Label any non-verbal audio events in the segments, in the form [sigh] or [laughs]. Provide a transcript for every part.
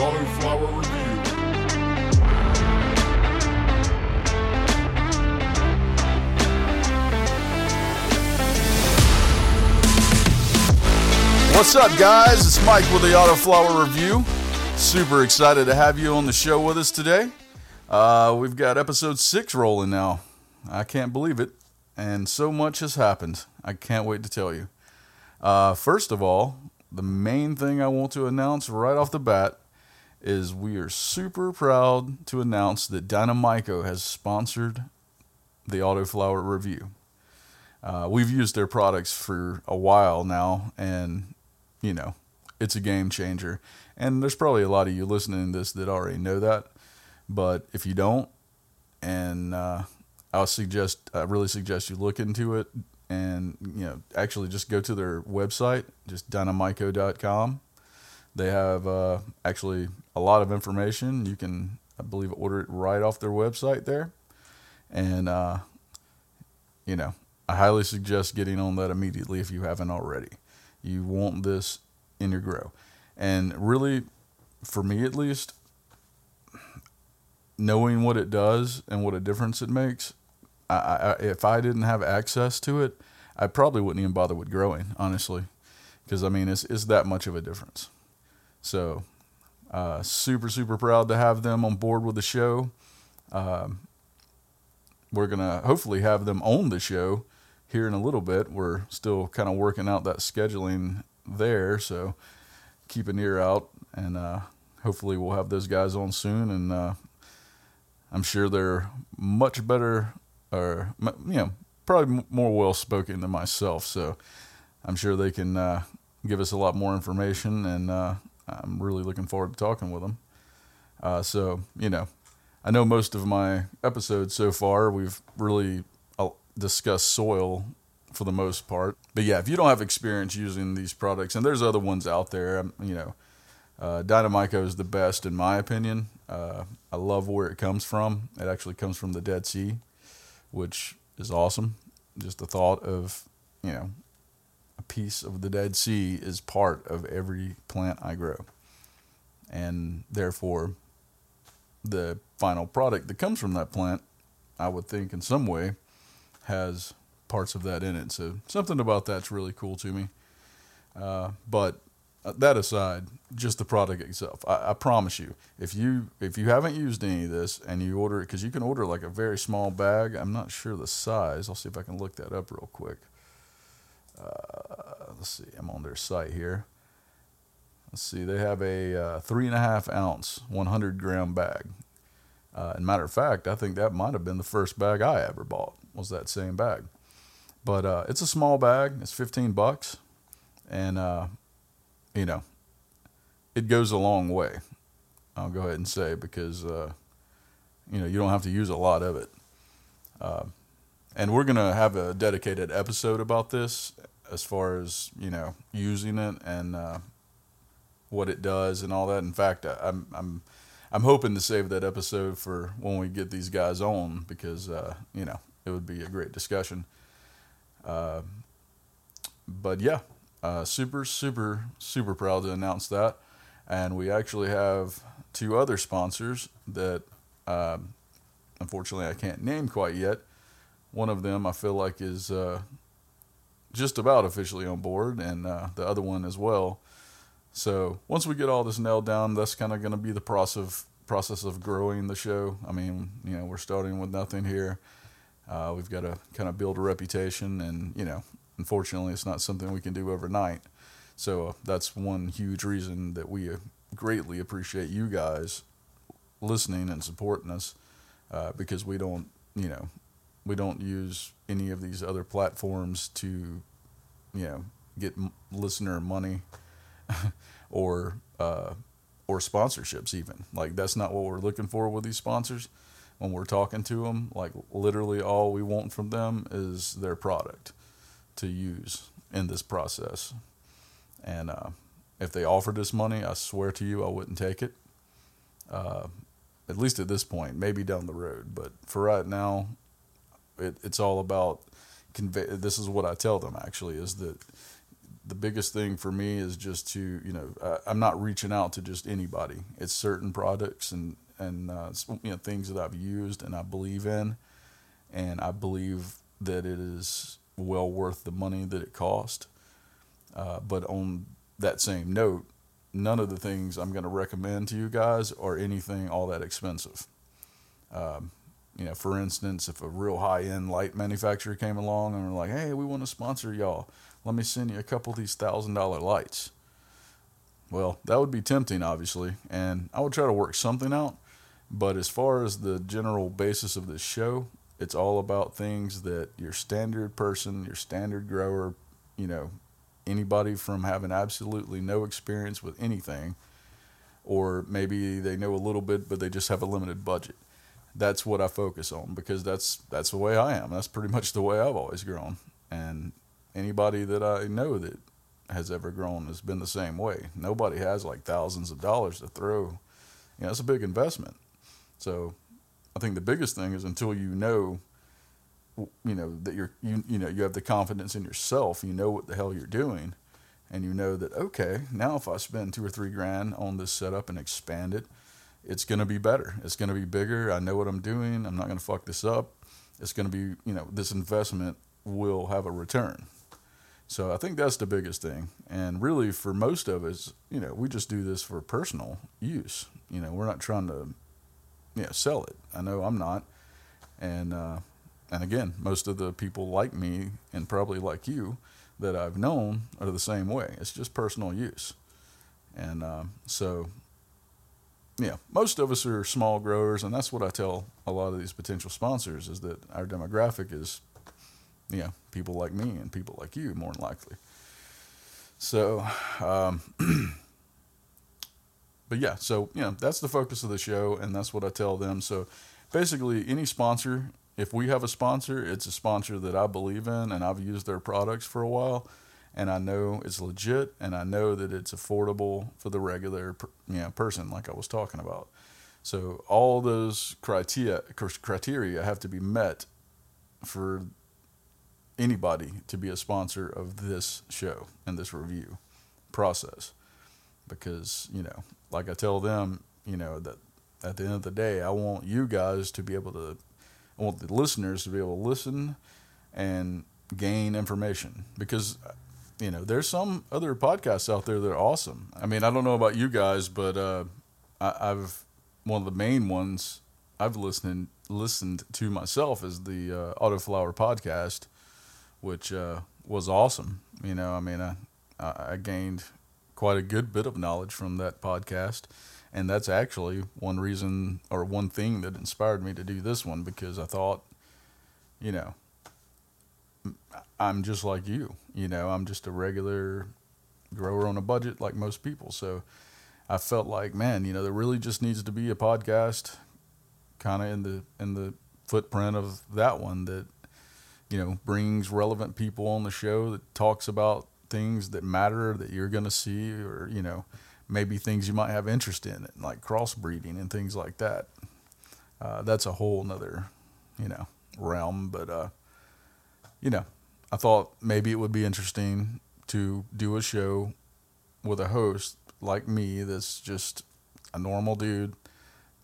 Auto Flower Review. What's up, guys? It's Mike with the Auto Flower Review. Super excited to have you on the show with us today. Uh, we've got episode six rolling now. I can't believe it. And so much has happened. I can't wait to tell you. Uh, first of all, the main thing I want to announce right off the bat is we are super proud to announce that Dynomyco has sponsored the Auto Flower Review. Uh, we've used their products for a while now, and you know, it's a game changer. And there's probably a lot of you listening to this that already know that. But if you don't, and uh, I'll suggest, I really suggest you look into it and, you know, actually just go to their website, just dynomyco.com. They have uh, actually a lot of information. You can, I believe, order it right off their website there. And, uh, you know, I highly suggest getting on that immediately if you haven't already. You want this in your grow. And really, for me at least, knowing what it does and what a difference it makes, I, I, if I didn't have access to it, I probably wouldn't even bother with growing, honestly. Because, I mean, it's, it's that much of a difference. So, uh, super, super proud to have them on board with the show. Um, we're going to hopefully have them on the show here in a little bit. We're still kind of working out that scheduling there, so keep an ear out, and uh, hopefully we'll have those guys on soon. And uh, I'm sure they're much better, or you know, probably more well spoken than myself. So I'm sure they can uh, give us a lot more information, and uh, I'm really looking forward to talking with them. Uh, so you know, I know most of my episodes so far we've really uh, discussed soil for the most part. But yeah, if you don't have experience using these products, and there's other ones out there, um, you know, uh, Dynomyco is the best in my opinion. Uh, I love where it comes from. It actually comes from the Dead Sea, which is awesome. Just the thought of, you know, piece of the Dead Sea is part of every plant I grow. And therefore, the final product that comes from that plant, I would think in some way, has parts of that in it. So something about that's really cool to me. Uh, but that aside, just the product itself, I, I, promise you, if you if you haven't used any of this and you order it, because you can order like a very small bag. I'm not sure the size. I'll see if I can look that up real quick. Uh, let's see. I'm on their site here. Let's see. They have a uh, three and a half ounce, 100 gram bag. Uh, and matter of fact, I think that might have been the first bag I ever bought. Was that same bag? But uh, it's a small bag. It's 15 bucks, and uh, you know, it goes a long way. I'll go ahead and say because uh, you know you don't have to use a lot of it. And we're gonna have a dedicated episode about this, as far as you know, using it and uh, what it does and all that. In fact, I'm I'm I'm hoping to save that episode for when we get these guys on because uh, you know it would be a great discussion. Uh, but yeah, uh, super, super, super proud to announce that. And we actually have two other sponsors that um, unfortunately I can't name quite yet. One of them I feel like is uh, just about officially on board, and uh, the other one as well. So once we get all this nailed down, that's kind of going to be the process of, process of growing the show. I mean, you know, we're starting with nothing here. Uh, we've got to kind of build a reputation, and you know, unfortunately, it's not something we can do overnight. So uh, that's one huge reason that we uh, greatly appreciate you guys listening and supporting us, uh, because we don't, you know, we don't use any of these other platforms to, you know, get m- listener money [laughs] or uh, or sponsorships even. Like that's not what we're looking for with these sponsors when we're talking to them, like literally all we want from them is their product to use in this process. And uh, if they offered us money, I swear to you, I wouldn't take it. Uh, at least at this point, maybe down the road. But for right now, it, it's all about convey. This is what I tell them actually is that the biggest thing for me is just to you know uh, I'm not reaching out to just anybody. It's certain products and and uh, you know things that I've used and I believe in, and I believe that it is well worth the money that it cost. Uh, but on that same note, none of the things I'm going to recommend to you guys are anything all that expensive. Um, you know, for instance, if a real high end light manufacturer came along and were like, "Hey, we want to sponsor y'all," let me send you a couple of these thousand dollar lights. Well, that would be tempting, obviously, and I would try to work something out. But as far as the general basis of this show, it's all about things that your standard person, your standard grower, you know, anybody from having absolutely no experience with anything, or maybe they know a little bit, but they just have a limited budget. That's what I focus on because that's that's the way I am. That's pretty much the way I've always grown. And anybody that I know that has ever grown has been the same way. Nobody has like thousands of dollars to throw. You know, it's a big investment. So I think the biggest thing is until you know you know that you're you you know you have the confidence in yourself, you know what the hell you're doing, and you know that okay, now if I spend two or three grand on this setup and expand it, it's going to be better. It's going to be bigger. I know what I'm doing. I'm not going to fuck this up. It's going to be, you know, this investment will have a return. So I think that's the biggest thing. And really, for most of us, you know, we just do this for personal use. You know, we're not trying to, you know, sell it. I know I'm not. And, uh, and again, most of the people like me and probably like you that I've known are the same way. It's just personal use. And uh, so, yeah, most of us are small growers, and that's what I tell a lot of these potential sponsors is that our demographic is you know, people like me and people like you, more than likely. So, um, [clears throat] but yeah, so, you know, that's the focus of the show, and that's what I tell them. So, basically, any sponsor, if we have a sponsor, it's a sponsor that I believe in, and I've used their products for a while, and I know it's legit, and I know that it's affordable for the regular, you know, person, like I was talking about. So, all those criteria criteria have to be met for anybody to be a sponsor of this show and this review process because you know like i tell them you know that at the end of the day i want you guys to be able to i want the listeners to be able to listen and gain information because you know there's some other podcasts out there that are awesome i mean i don't know about you guys but uh, I, i've one of the main ones i've listened listened to myself is the uh, autoflower podcast which uh, was awesome. You know, I mean, I, I gained quite a good bit of knowledge from that podcast. And that's actually one reason or one thing that inspired me to do this one because I thought, you know, I'm just like you. You know, I'm just a regular grower on a budget like most people. So I felt like, man, you know, there really just needs to be a podcast kind of in the in the footprint of that one that you know, brings relevant people on the show that talks about things that matter that you're going to see or, you know, maybe things you might have interest in, like crossbreeding and things like that. Uh, that's a whole nother, you know, realm. But, uh, you know, I thought maybe it would be interesting to do a show with a host like me that's just a normal dude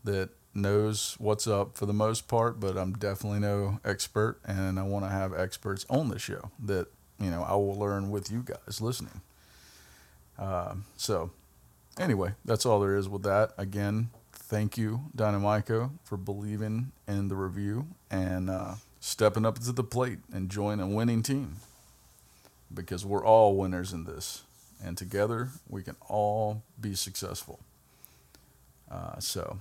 that knows what's up for the most part, but I'm definitely no expert, and I want to have experts on the show that you know I will learn with you guys listening. Uh, so, anyway, that's all there is with that. Again, thank you, Dynomyco, for believing in the review and uh, stepping up to the plate and join a winning team because we're all winners in this, and together we can all be successful. Uh, so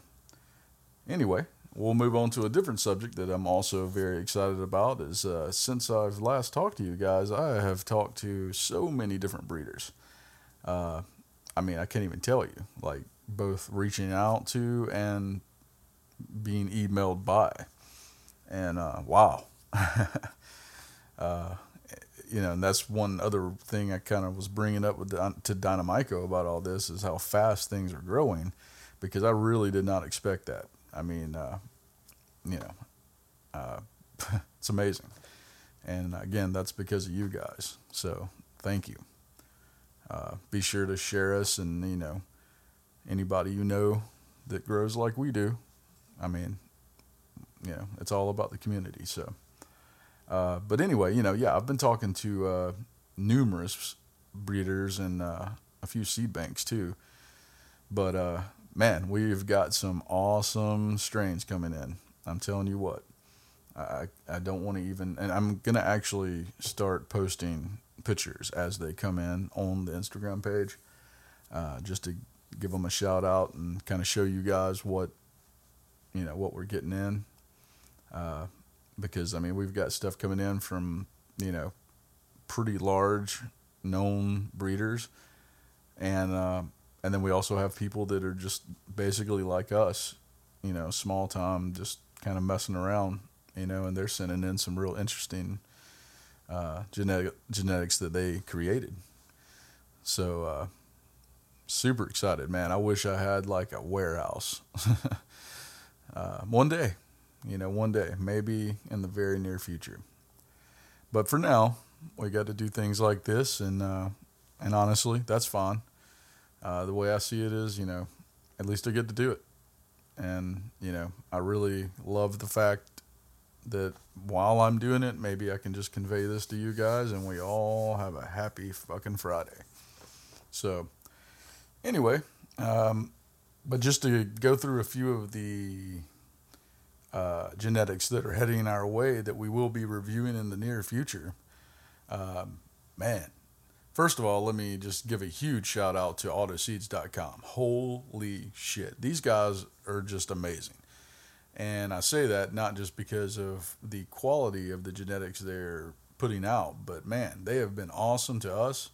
Anyway, we'll move on to a different subject that I'm also very excited about. Is uh, since I've last talked to you guys, I have talked to so many different breeders. Uh, I mean, I can't even tell you. Like both reaching out to and being emailed by, and uh, wow. [laughs] Uh, you know, and that's one other thing I kind of was bringing up with to Dynomyco about all this is how fast things are growing, because I really did not expect that. I mean, uh, you know, uh, [laughs] it's amazing. And again, that's because of you guys. So thank you. uh, be sure to share us and you know anybody you know that grows like we do. I mean, you know, it's all about the community. So, uh, but anyway, you know, yeah, I've been talking to uh, numerous breeders and uh, a few seed banks too. But uh, man, we've got some awesome strains coming in. I'm telling you what. I I don't want to even, and I'm gonna actually start posting pictures as they come in on the Instagram page, uh, just to give them a shout out and kind of show you guys what, you know, what we're getting in. Uh, because I mean, we've got stuff coming in from you know, pretty large known breeders, and uh, and then we also have people that are just basically like us, you know, small time, just kind of messing around you know, and they're sending in some real interesting uh, genetic genetics that they created. So uh, super excited, man! I wish I had like a warehouse. [laughs] uh, one day, you know, one day, maybe in the very near future. But for now, we got to do things like this, and uh, and honestly, that's fine. Uh, the way I see it is, you know, at least I get to do it, and you know, I really love the fact that while I'm doing it, maybe I can just convey this to you guys and we all have a happy fucking Friday. So, anyway, um, but just to go through a few of the uh, genetics that are heading our way that we will be reviewing in the near future. Um, man, first of all, let me just give a huge shout out to autoseeds.com. Holy shit. These guys are just amazing. And I say that not just because of the quality of the genetics they're putting out, but man, they have been awesome to us.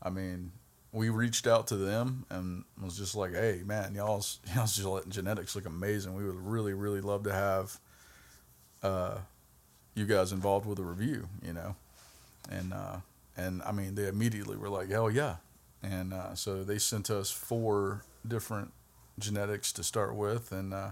I mean, we reached out to them and was just like, "Hey, man, y'all's [laughs] y'all's genetics look amazing. We would really, really love to have uh, you guys involved with a review, you know." And uh, and I mean, they immediately were like, "Hell yeah!" And uh, so they sent us four different genetics to start with, and uh,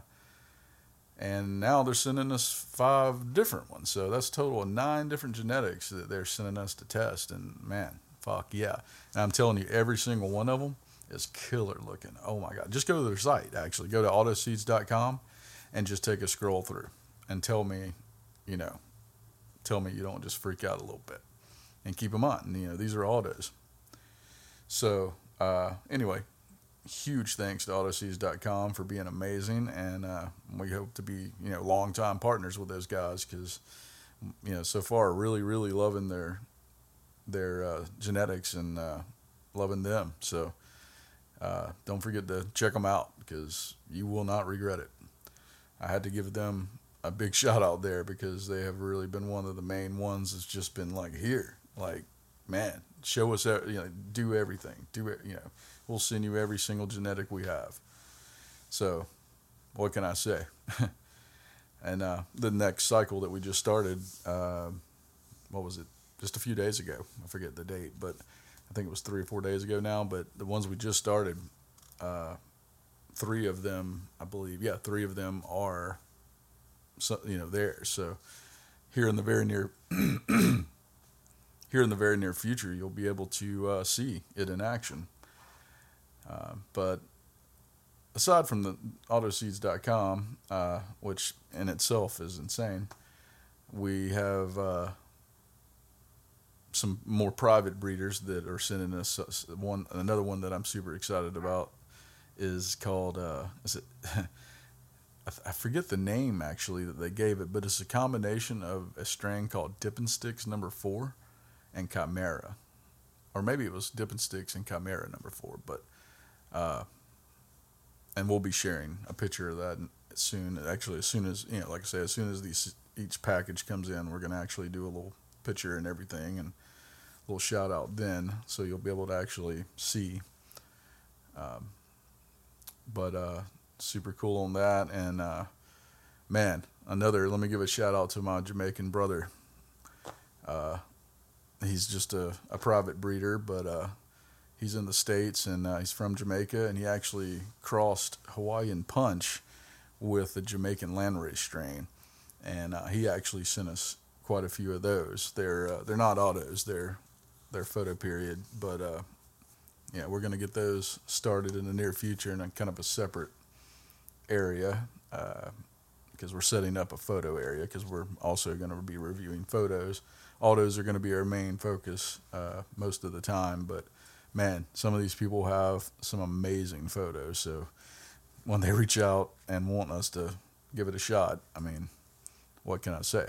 and now they're sending us five different ones. So that's a total of nine different genetics that they're sending us to test. And man, fuck yeah! And I'm telling you, every single one of them is killer looking. Oh my god! Just go to their site. Actually, go to autoseeds.com and just take a scroll through and tell me, you know, tell me you don't just freak out a little bit. And keep them on. You know, these are autos. So uh, anyway, huge thanks to autoseeds.com for being amazing and uh, we hope to be you know long time partners with those guys because you know so far really really loving their their uh, genetics and uh, loving them so uh, don't forget to check them out because you will not regret it i had to give them a big [laughs] shout out there because they have really been one of the main ones that's just been like here like man show us you know do everything do it you know we'll send you every single genetic we have. So, what can I say? [laughs] and uh, the next cycle that we just started, uh, what was it? Just a few days ago. I forget the date, but I think it was three or four days ago now. But the ones we just started, uh, three of them, I believe, yeah, three of them are, so, you know, there. So here in the very near, [clears throat] here in the very near future, you'll be able to uh, see it in action. Uh, but aside from the autoseeds.com, uh, which in itself is insane, we have uh, some more private breeders that are sending us one. Another one that I'm super excited about is called uh, is it? [laughs] I forget the name actually that they gave it, but it's a combination of a strain called Dippin' Sticks number four and Chimera, or maybe it was Dippin' Sticks and Chimera number four, but uh, and we'll be sharing a picture of that soon. Actually, as soon as you know, like I say, as soon as these each package comes in, we're gonna actually do a little picture and everything, and little shout out then, so you'll be able to actually see. Um, but uh, super cool on that, and uh, man, another. Let me give a shout out to my Jamaican brother. Uh, he's just a, a private breeder, but uh, he's in the states and uh, he's from Jamaica, and he actually crossed Hawaiian Punch with the Jamaican landrace strain, and uh, he actually sent us quite a few of those. They're uh, they're not autos, they're they're photo period, but uh, yeah, we're going to get those started in the near future in a kind of a separate area because we're setting up a photo area because we're also going to be reviewing photos. Autos are going to be our main focus uh, most of the time, but man, some of these people have some amazing photos. So when they reach out and want us to give it a shot, I mean, what can I say?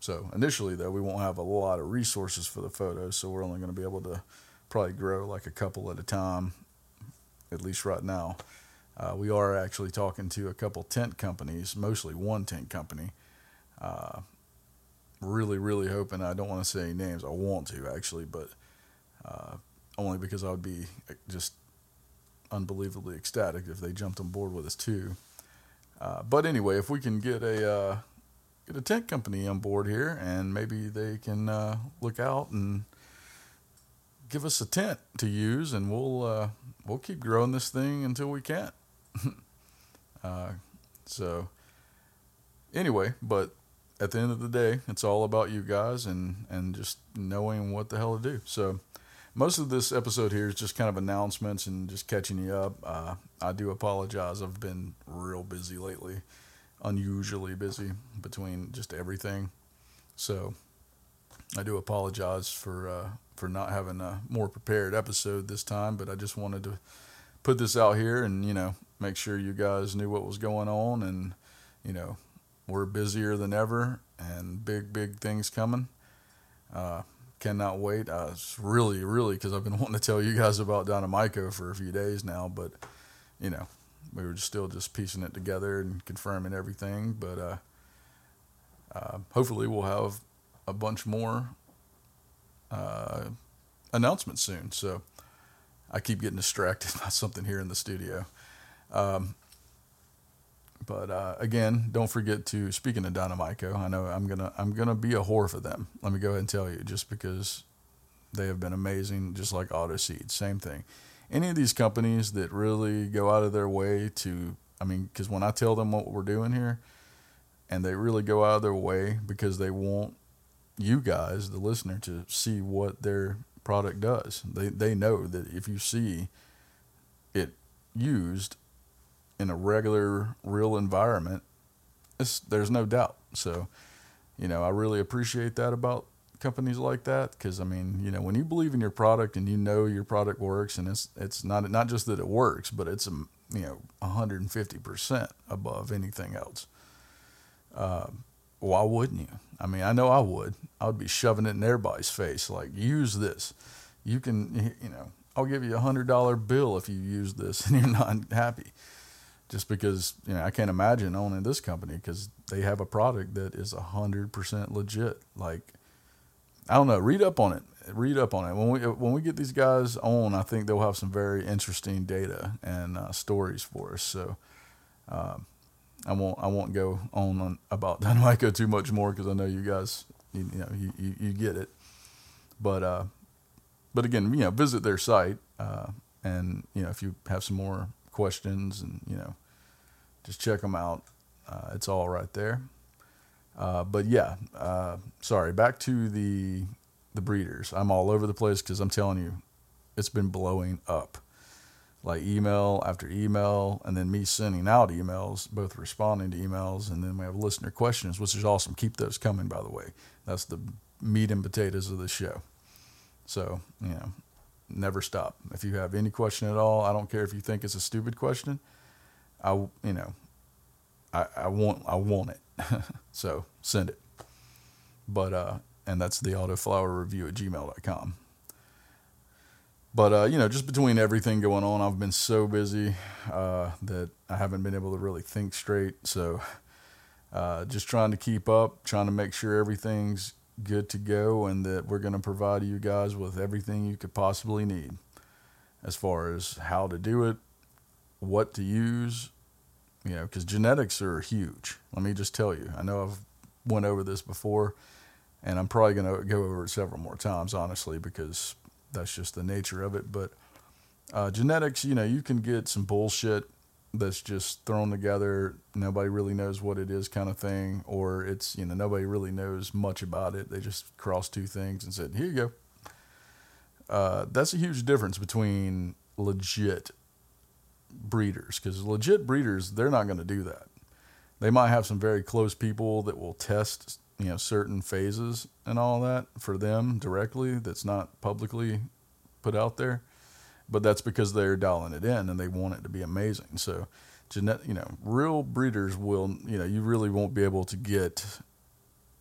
So initially, though, we won't have a lot of resources for the photos, so we're only going to be able to probably grow like a couple at a time, at least right now. Uh, we are actually talking to a couple tent companies, mostly one tent company. Uh, really, really hoping. I don't want to say names. I want to actually, but uh, only because I would be just unbelievably ecstatic if they jumped on board with us too. Uh, but anyway, if we can get a uh, get a tent company on board here, and maybe they can uh, look out and give us a tent to use, and we'll we'll keep growing this thing until we can't. [laughs] uh, so, anyway, but at the end of the day, it's all about you guys and, and just knowing what the hell to do. So, most of this episode here is just kind of announcements and just catching you up. Uh, I do apologize. I've been real busy lately, unusually busy between just everything. So, I do apologize for uh, for not having a more prepared episode this time, but I just wanted to put this out here and you know make sure you guys knew what was going on and you know we're busier than ever and big big things coming uh, cannot wait I really really because i've been wanting to tell you guys about dynomyco for a few days now but you know we were still just piecing it together and confirming everything but uh, uh hopefully we'll have a bunch more uh, announcements soon so I keep getting distracted [laughs] by something here in the studio. Um, but uh, again, don't forget to. Speaking of Dynomyco, I know I'm gonna I'm gonna be a whore for them. Let me go ahead and tell you, just because they have been amazing, just like Auto Seed, same thing. Any of these companies that really go out of their way to, I mean, because when I tell them what we're doing here, and they really go out of their way because they want you guys, the listener, to see what they're product does. They they know that if you see it used in a regular real environment, there's no doubt. So, you know, I really appreciate that about companies like that because I mean, you know, when you believe in your product and you know your product works and it's it's not not just that it works, but it's a you know 150 percent above anything else. Uh, why wouldn't you? I mean, I know I would. I would be shoving it in everybody's face, like, use this. You can, you know, I'll give you a hundred dollar bill if you use this [laughs] and you're not happy. Just because, you know, I can't imagine owning this company because they have a product that is a hundred percent legit. Like, I don't know. Read up on it. Read up on it. When we when we get these guys on, I think they'll have some very interesting data and uh, stories for us. So, um, I won't I won't go on, on about [laughs] Dynomyco too much more because I know you guys you, you know you, you, you, get it. But uh, but again, you know, visit their site uh, and you know if you have some more questions and you know just check them out. Uh, it's all right there. Uh, but yeah, uh, sorry. Back to the the breeders. I'm all over the place because I'm telling you, it's been blowing up like email after email, and then me sending out emails, both responding to emails, and then we have listener questions, which is awesome. Keep those coming, by the way. That's the meat and potatoes of the show. So, you know, never stop. If you have any question at all, I don't care if you think it's a stupid question. I, you know, I, I want, I want it. [laughs] so send it. But, uh, and that's the autoflower review at gmail.com. But uh, you know, just between everything going on, I've been so busy uh, that I haven't been able to really think straight. So, uh, just trying to keep up, trying to make sure everything's good to go, and that we're going to provide you guys with everything you could possibly need, as far as how to do it, what to use. You know, because genetics are huge. Let me just tell you. I know I've went over this before, and I'm probably going to go over it several more times, honestly, because that's just the nature of it. But uh, genetics, you know, you can get some bullshit that's just thrown together. Nobody really knows what it is, kind of thing, or it's you know nobody really knows much about it. They just cross two things and said, "Here you go." uh, that's a huge difference between legit breeders because legit breeders they're not going to do that. They might have some very close people that will test you know certain phases and all that for them directly. That's not publicly put out there, but that's because they're dialing it in and they want it to be amazing. So, genet, you know, real breeders will you know you really won't be able to get.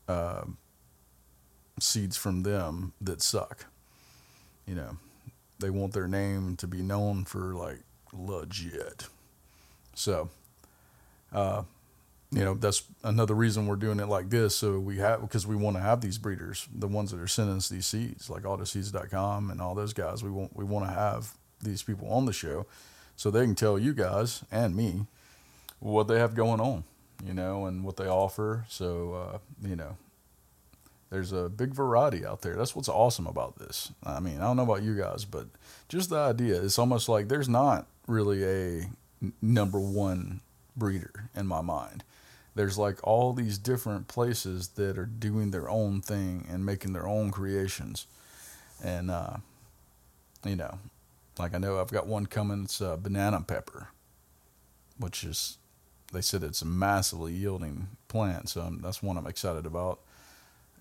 Uh, seeds from them that suck. You know, they want their name to be known for like legit. So, uh, you know, that's another reason we're doing it like this. So we have, because we want to have these breeders, the ones that are sending us these seeds, like autoseeds.com and all those guys. We want, we want to have these people on the show so they can tell you guys and me what they have going on, you know, and what they offer. So, uh, you know, there's a big variety out there. That's what's awesome about this. I mean, I don't know about you guys, but just the idea, it's almost like there's not really a number one breeder in my mind. There's like all these different places that are doing their own thing and making their own creations. And, uh, you know, like I know I've got one coming, it's uh, banana pepper, which is, they said it's a massively yielding plant. So I'm, that's one I'm excited about.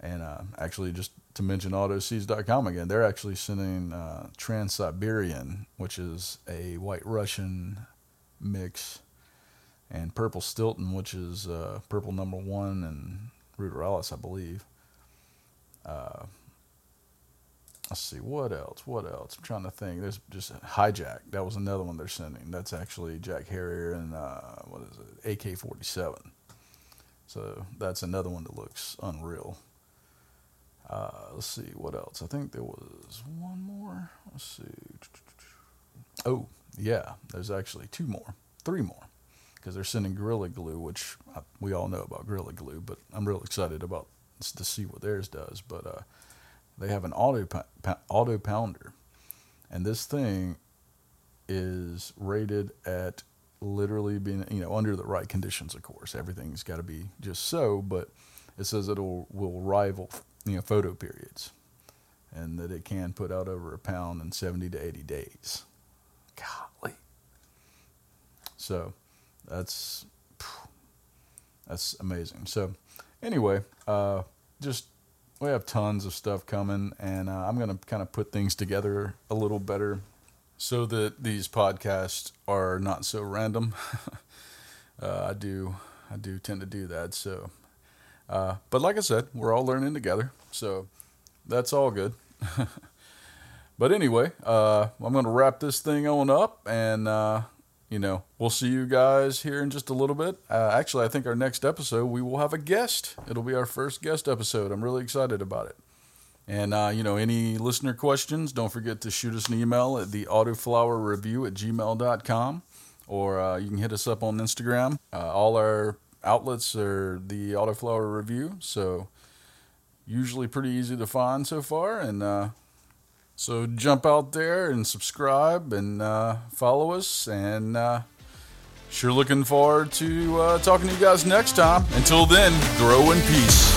And uh, actually, just to mention autoseeds.com again, they're actually sending uh, Trans Siberian, which is a white Russian mix, and Purple Stilton, which is uh, purple number one and Ruderalis, I believe. Uh, let's see, what else? What else? I'm trying to think. There's just Hijack. That was another one they're sending. That's actually Jack Herer and uh, what is it? AK 47. So that's another one that looks unreal. Uh, let's see what else. I think there was one more. Let's see. Oh yeah, there's actually two more, three more, because they're sending Gorilla Glue, which we all know about Gorilla Glue, but I'm real excited about to see what theirs does. But uh, they have an auto auto pounder, and this thing is rated at literally being you know under the right conditions. Of course, everything's got to be just so, but it says it'll will rival you know, photo periods, and that it can put out over a pound in 70 to 80 days. Golly. So that's that's amazing. So anyway, uh, just we have tons of stuff coming, and uh, I'm going to kind of put things together a little better so that these podcasts are not so random. [laughs] uh, I do I do tend to do that, so uh, but like I said, we're all learning together, so that's all good. [laughs] but anyway, uh, I'm going to wrap this thing on up, and uh, you know, we'll see you guys here in just a little bit. Uh, actually, I think our next episode we will have a guest. It'll be our first guest episode. I'm really excited about it. And, uh, you know, any listener questions, don't forget to shoot us an email at the autoflower review at gmail.com or uh, you can hit us up on Instagram. All our outlets are the Autoflower Review. So usually pretty easy to find so far. And uh, so jump out there and subscribe and uh, follow us. And uh, sure looking forward to uh, talking to you guys next time. Until then, grow in peace.